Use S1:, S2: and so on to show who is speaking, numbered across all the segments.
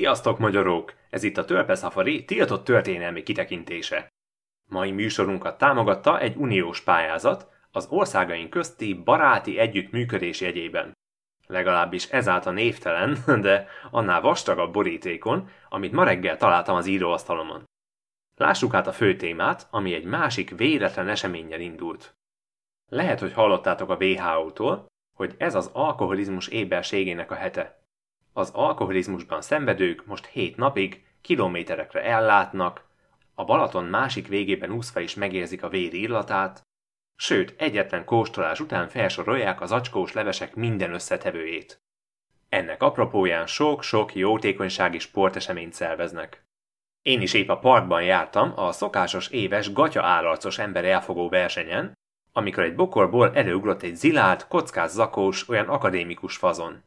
S1: Sziasztok, magyarok! Ez itt a Törpe Safari tiltott történelmi kitekintése. Mai műsorunkat támogatta egy uniós pályázat az országaink közti baráti együttműködés jegyében. Legalábbis ezáltal névtelen, de annál vastagabb borítékon, amit ma reggel találtam az íróasztalomon. Lássuk át a fő témát, ami egy másik véletlen eseménnyel indult. Lehet, hogy hallottátok a WHO-tól, hogy ez az alkoholizmus éberségének a hete. Az alkoholizmusban szenvedők most hét napig kilométerekre ellátnak, a Balaton másik végében úszva is megérzik a vér illatát, sőt, egyetlen kóstolás után felsorolják az acskós levesek minden összetevőjét. Ennek apropóján sok-sok jótékonysági sporteseményt szerveznek. Én is épp a parkban jártam a szokásos éves gatya állarcos ember elfogó versenyen, amikor egy bokorból előugrott egy zilált, kockás zakós, olyan akadémikus fazon.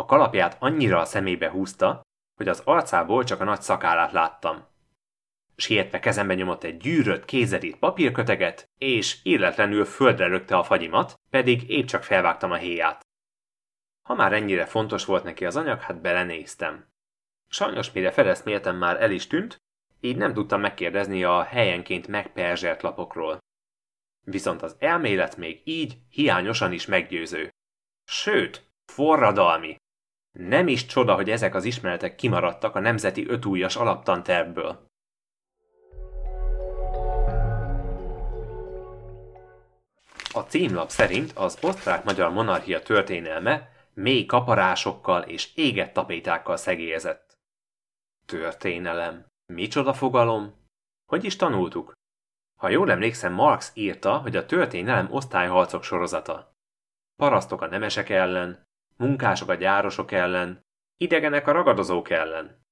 S1: A kalapját annyira a szemébe húzta, hogy az arcából csak a nagy szakállát láttam. Sietve kezembe nyomott egy gyűrött, kézedít papírköteget, és illetlenül földre rögte a fagyimat, pedig épp csak felvágtam a héját. Ha már ennyire fontos volt neki az anyag, hát belenéztem. Sajnos mire feleszméltem már el is tűnt, így nem tudtam megkérdezni a helyenként megperzselt lapokról. Viszont az elmélet még így hiányosan is meggyőző. Sőt, forradalmi. Nem is csoda, hogy ezek az ismeretek kimaradtak a nemzeti ötújas alaptantervből. A címlap szerint az osztrák-magyar monarchia történelme mély kaparásokkal és égett tapétákkal szegélyezett. Történelem. Micsoda fogalom? Hogy is tanultuk? Ha jól emlékszem, Marx írta, hogy a történelem osztályharcok sorozata. Parasztok a nemesek ellen, munkások a gyárosok ellen, idegenek a ragadozók ellen.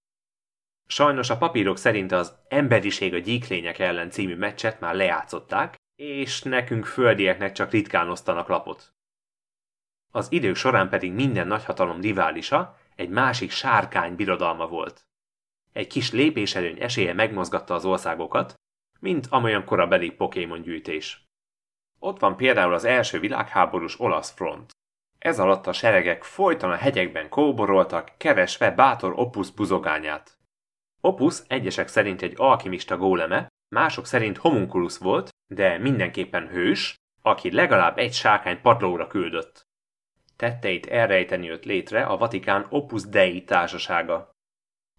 S1: Sajnos a papírok szerint az Emberiség a gyíklények ellen című meccset már lejátszották, és nekünk földieknek csak ritkán osztanak lapot. Az idők során pedig minden nagyhatalom riválisa egy másik sárkány birodalma volt. Egy kis lépéselőny esélye megmozgatta az országokat, mint amolyan korabeli Pokémon gyűjtés. Ott van például az első világháborús olasz front. Ez alatt a seregek folyton a hegyekben kóboroltak, keresve bátor Opus buzogányát. Opus egyesek szerint egy alkimista góleme, mások szerint homunculus volt, de mindenképpen hős, aki legalább egy sárkány padlóra küldött. Tetteit elrejteni jött létre a Vatikán Opus Dei társasága.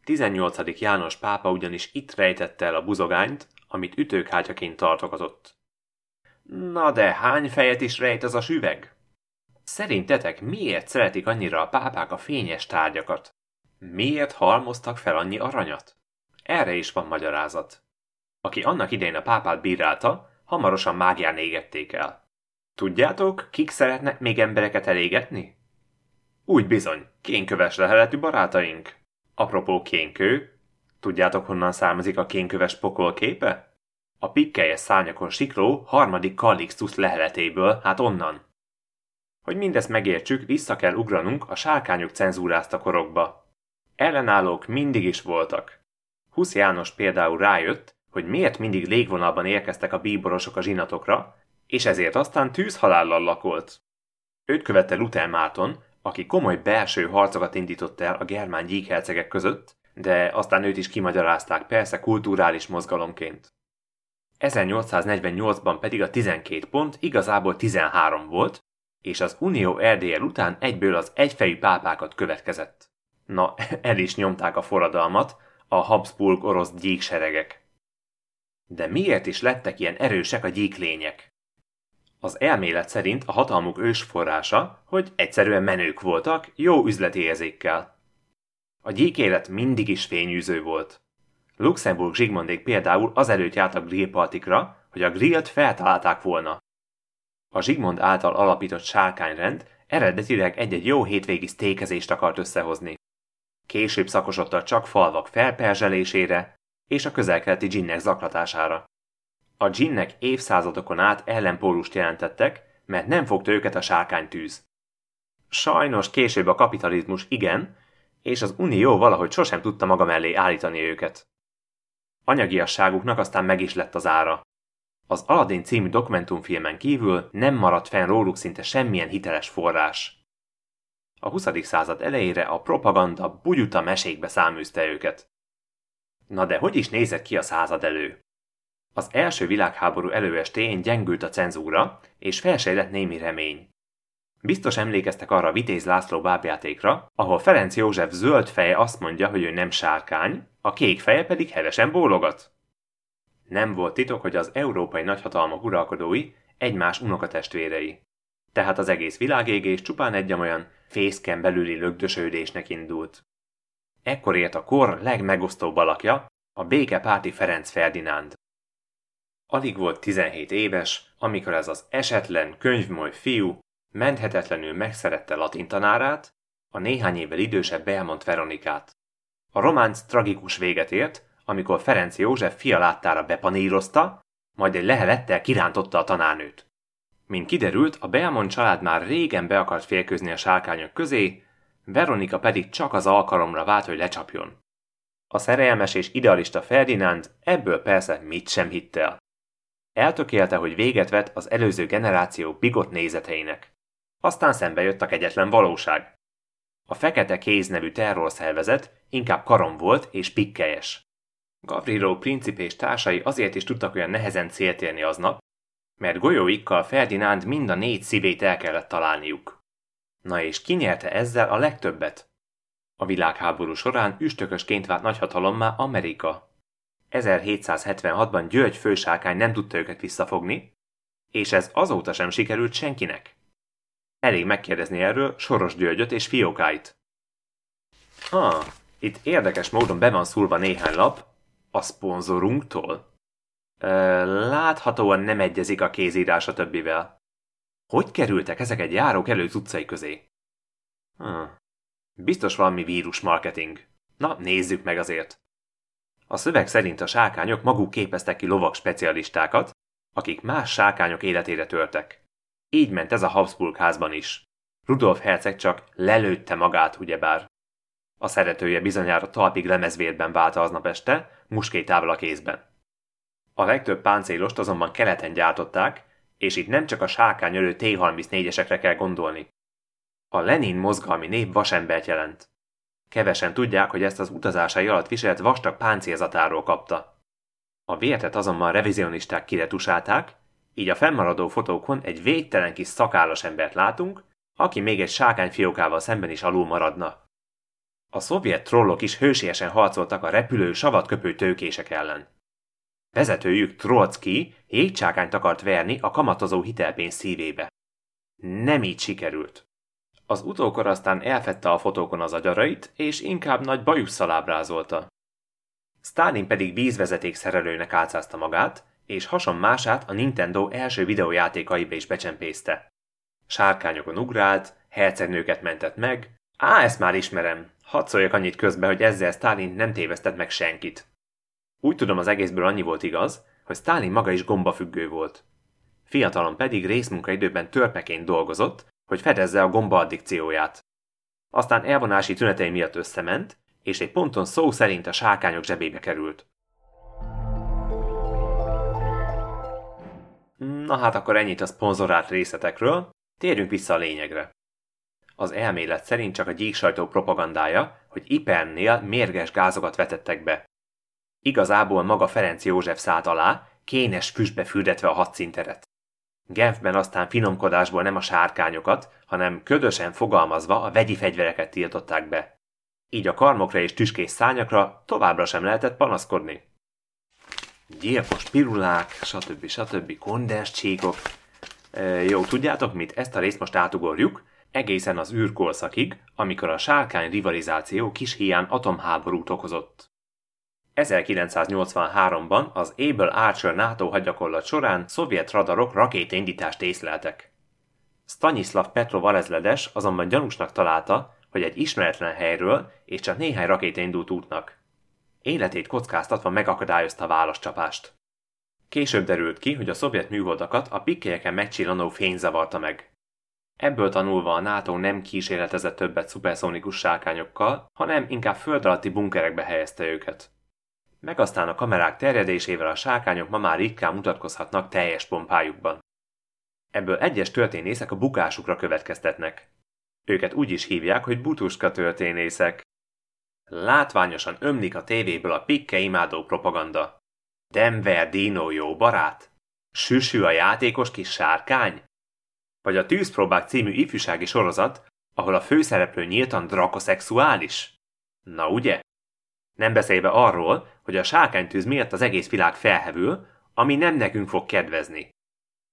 S1: 18. János pápa ugyanis itt rejtette el a buzogányt, amit ütőkhágyaként tartogatott. Na de hány fejet is rejt az a süveg? Szerintetek miért szeretik annyira a pápák a fényes tárgyakat? Miért halmoztak fel annyi aranyat? Erre is van magyarázat. Aki annak idején a pápát bírálta, hamarosan mágián égették el. Tudjátok, kik szeretnek még embereket elégetni? Úgy bizony, kénköves leheletű barátaink. Apropó kénkő, tudjátok honnan származik a kénköves pokol képe? A pikkelyes szárnyakon sikló harmadik Calixtus leheletéből, hát onnan. Hogy mindezt megértsük, vissza kell ugranunk a sárkányok cenzúrázta korokba. Ellenállók mindig is voltak. Husz János például rájött, hogy miért mindig légvonalban érkeztek a bíborosok a zsinatokra, és ezért aztán tűzhalállal lakolt. Őt követte Luther Máton, aki komoly belső harcokat indított el a germán gyíkhercegek között, de aztán őt is kimagyarázták persze kulturális mozgalomként. 1848-ban pedig a 12 pont igazából 13 volt, és az Unió Erdélyel után egyből az egyfejű pápákat következett. Na, el is nyomták a forradalmat, a Habsburg orosz gyíkseregek. De miért is lettek ilyen erősek a gyíklények? Az elmélet szerint a hatalmuk ősforrása, hogy egyszerűen menők voltak, jó üzleti érzékkel. A gyík élet mindig is fényűző volt. Luxemburg Zsigmondék például azelőtt jártak grillpartikra, hogy a grillt feltalálták volna. A Zsigmond által alapított sárkányrend eredetileg egy-egy jó hétvégi sztékezést akart összehozni. Később szakosodtak csak falvak felperzselésére és a közelkeleti dzsinnek zaklatására. A dzsinnek évszázadokon át ellenpólust jelentettek, mert nem fogta őket a sárkánytűz. Sajnos később a kapitalizmus igen, és az Unió valahogy sosem tudta maga mellé állítani őket. Anyagiasságuknak aztán meg is lett az ára. Az Aladdin című dokumentumfilmen kívül nem maradt fenn róluk szinte semmilyen hiteles forrás. A 20. század elejére a propaganda bugyuta mesékbe száműzte őket. Na de hogy is nézett ki a század elő? Az első világháború előestéjén gyengült a cenzúra, és felsejlett némi remény. Biztos emlékeztek arra Vitéz László bábjátékra, ahol Ferenc József zöld feje azt mondja, hogy ő nem sárkány, a kék feje pedig hevesen bólogat. Nem volt titok, hogy az európai nagyhatalmak uralkodói egymás unokatestvérei. Tehát az egész világégés csupán egy olyan fészken belüli lögdösődésnek indult. Ekkor ért a kor legmegosztóbb alakja, a békepárti Ferenc Ferdinánd. Alig volt 17 éves, amikor ez az esetlen, könyvmoly fiú menthetetlenül megszerette latin tanárát, a néhány évvel idősebb Belmont Veronikát. A románc tragikus véget ért, amikor Ferenc József fia láttára bepanírozta, majd egy lehelettel kirántotta a tanárnőt. Mint kiderült, a Belmont család már régen be akart félközni a sárkányok közé, Veronika pedig csak az alkalomra vált, hogy lecsapjon. A szerelmes és idealista Ferdinánd ebből persze mit sem hitt el. Eltökélte, hogy véget vet az előző generáció bigott nézeteinek. Aztán szembe jött a kegyetlen valóság. A Fekete Kéz nevű terrorszervezet inkább karom volt és pikkelyes. Gavrilo princip és társai azért is tudtak olyan nehezen célt érni aznap, mert golyóikkal Ferdinánd mind a négy szívét el kellett találniuk. Na és ki nyerte ezzel a legtöbbet? A világháború során üstökösként vált nagyhatalommá Amerika. 1776-ban György fősákány nem tudta őket visszafogni, és ez azóta sem sikerült senkinek. Elég megkérdezni erről Soros Györgyöt és fiókáit. Ah, itt érdekes módon be van szúrva néhány lap a szponzorunktól. Láthatóan nem egyezik a kézírás a többivel. Hogy kerültek ezek egy járók előtt utcai közé? Hm. Biztos valami vírus marketing. Na, nézzük meg azért. A szöveg szerint a sákányok maguk képeztek ki lovak specialistákat, akik más sákányok életére törtek. Így ment ez a Habsburg házban is. Rudolf herceg csak lelőtte magát, ugyebár. A szeretője bizonyára talpig lemezvérben vált aznap este, muskétával a kézben. A legtöbb páncélost azonban keleten gyártották, és itt nem csak a sárkány ölő T-34-esekre kell gondolni. A Lenin mozgalmi név vasembert jelent. Kevesen tudják, hogy ezt az utazásai alatt viselt vastag páncélzatáról kapta. A vértet azonban revizionisták kiretusálták, így a fennmaradó fotókon egy végtelen kis szakállas embert látunk, aki még egy sárkány fiókával szemben is alul maradna. A szovjet trollok is hősiesen harcoltak a repülő savatköpő tőkések ellen. Vezetőjük Trotsky jégcsákányt akart verni a kamatozó hitelpénz szívébe. Nem így sikerült. Az utókor aztán elfette a fotókon az agyarait, és inkább nagy bajusszal ábrázolta. Stalin pedig vízvezeték szerelőnek álcázta magát, és hason mását a Nintendo első videójátékaiba is becsempészte. Sárkányokon ugrált, hercegnőket mentett meg. Á, ezt már ismerem. Hadd szóljak annyit közbe, hogy ezzel Stalin nem tévesztett meg senkit. Úgy tudom az egészből annyi volt igaz, hogy Stalin maga is gombafüggő volt. Fiatalon pedig részmunkaidőben törpeként dolgozott, hogy fedezze a gomba addikcióját. Aztán elvonási tünetei miatt összement, és egy ponton szó szerint a sárkányok zsebébe került. Na hát akkor ennyit a szponzorált részletekről, térjünk vissza a lényegre. Az elmélet szerint csak a gyíksajtó propagandája, hogy Ipernél mérges gázokat vetettek be. Igazából maga Ferenc József szállt alá, kénes füstbe fürdetve a hadszinteret. Genfben aztán finomkodásból nem a sárkányokat, hanem ködösen fogalmazva a vegyi fegyvereket tiltották be. Így a karmokra és tüskés szányakra továbbra sem lehetett panaszkodni. Gyilkos pirulák, stb. stb. kondens csíkok. E, jó, tudjátok mit? Ezt a részt most átugorjuk, egészen az űrkorszakig, amikor a sárkány rivalizáció kis hián atomháborút okozott. 1983-ban az Able Archer NATO hadgyakorlat során szovjet radarok rakétaindítást észleltek. Stanislav Petrov alezledes azonban gyanúsnak találta, hogy egy ismeretlen helyről és csak néhány rakéta indult útnak. Életét kockáztatva megakadályozta a válaszcsapást. Később derült ki, hogy a szovjet műholdakat a pikkelyeken megcsillanó fény zavarta meg. Ebből tanulva a NATO nem kísérletezett többet szuperszónikus sárkányokkal, hanem inkább föld alatti bunkerekbe helyezte őket meg aztán a kamerák terjedésével a sárkányok ma már ritkán mutatkozhatnak teljes pompájukban. Ebből egyes történészek a bukásukra következtetnek. Őket úgy is hívják, hogy butuska történészek. Látványosan ömlik a tévéből a pikke imádó propaganda. Denver Dino jó barát? Süsű a játékos kis sárkány? Vagy a Tűzpróbák című ifjúsági sorozat, ahol a főszereplő nyíltan drakoszexuális? Na ugye? Nem beszélve arról, hogy a sárkánytűz miatt az egész világ felhevül, ami nem nekünk fog kedvezni.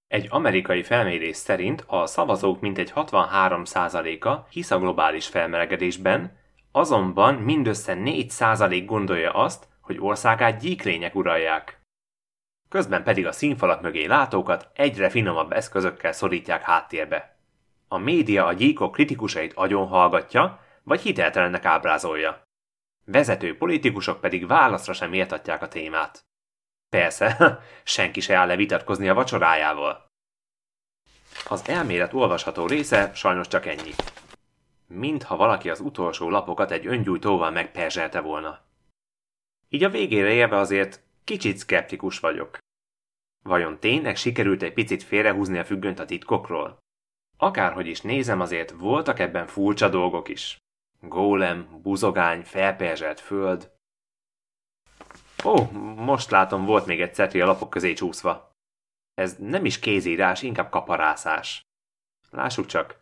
S1: Egy amerikai felmérés szerint a szavazók mintegy 63%-a hisz a globális felmelegedésben, azonban mindössze 4% gondolja azt, hogy országát gyíklények uralják. Közben pedig a színfalak mögé látókat egyre finomabb eszközökkel szorítják háttérbe. A média a gyíkok kritikusait agyon hallgatja, vagy hiteltelennek ábrázolja. Vezető politikusok pedig válaszra sem méltatják a témát. Persze, senki se áll le vitatkozni a vacsorájával. Az elmélet olvasható része sajnos csak ennyi. Mintha valaki az utolsó lapokat egy öngyújtóval megperzselte volna. Így a végére érve azért kicsit szkeptikus vagyok. Vajon tényleg sikerült egy picit félrehúzni a függönyt a titkokról? Akárhogy is nézem, azért voltak ebben furcsa dolgok is. Gólem, buzogány, felperzselt föld. Ó, most látom, volt még egy cetri a lapok közé csúszva. Ez nem is kézírás, inkább kaparászás. Lássuk csak.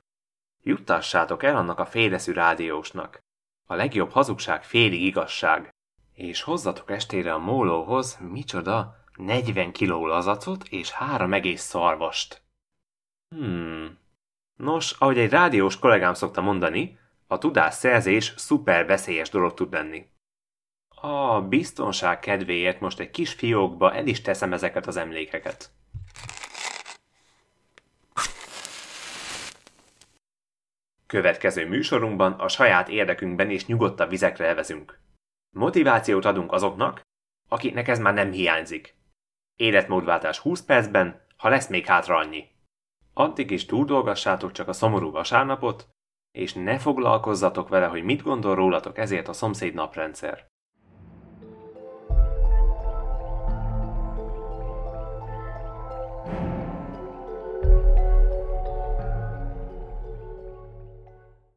S1: Juttassátok el annak a féleszű rádiósnak. A legjobb hazugság félig igazság. És hozzatok estére a mólóhoz, micsoda, 40 kiló lazacot és három egész szarvast. Hmm. Nos, ahogy egy rádiós kollégám szokta mondani, a tudásszerzés szuper veszélyes dolog tud lenni. A biztonság kedvéért most egy kis fiókba el is teszem ezeket az emlékeket. Következő műsorunkban a saját érdekünkben és nyugodtabb vizekre elvezünk. Motivációt adunk azoknak, akiknek ez már nem hiányzik. Életmódváltás 20 percben, ha lesz még hátra annyi. Addig is túldolgassátok csak a szomorú vasárnapot, és ne foglalkozzatok vele, hogy mit gondol rólatok ezért a szomszéd naprendszer.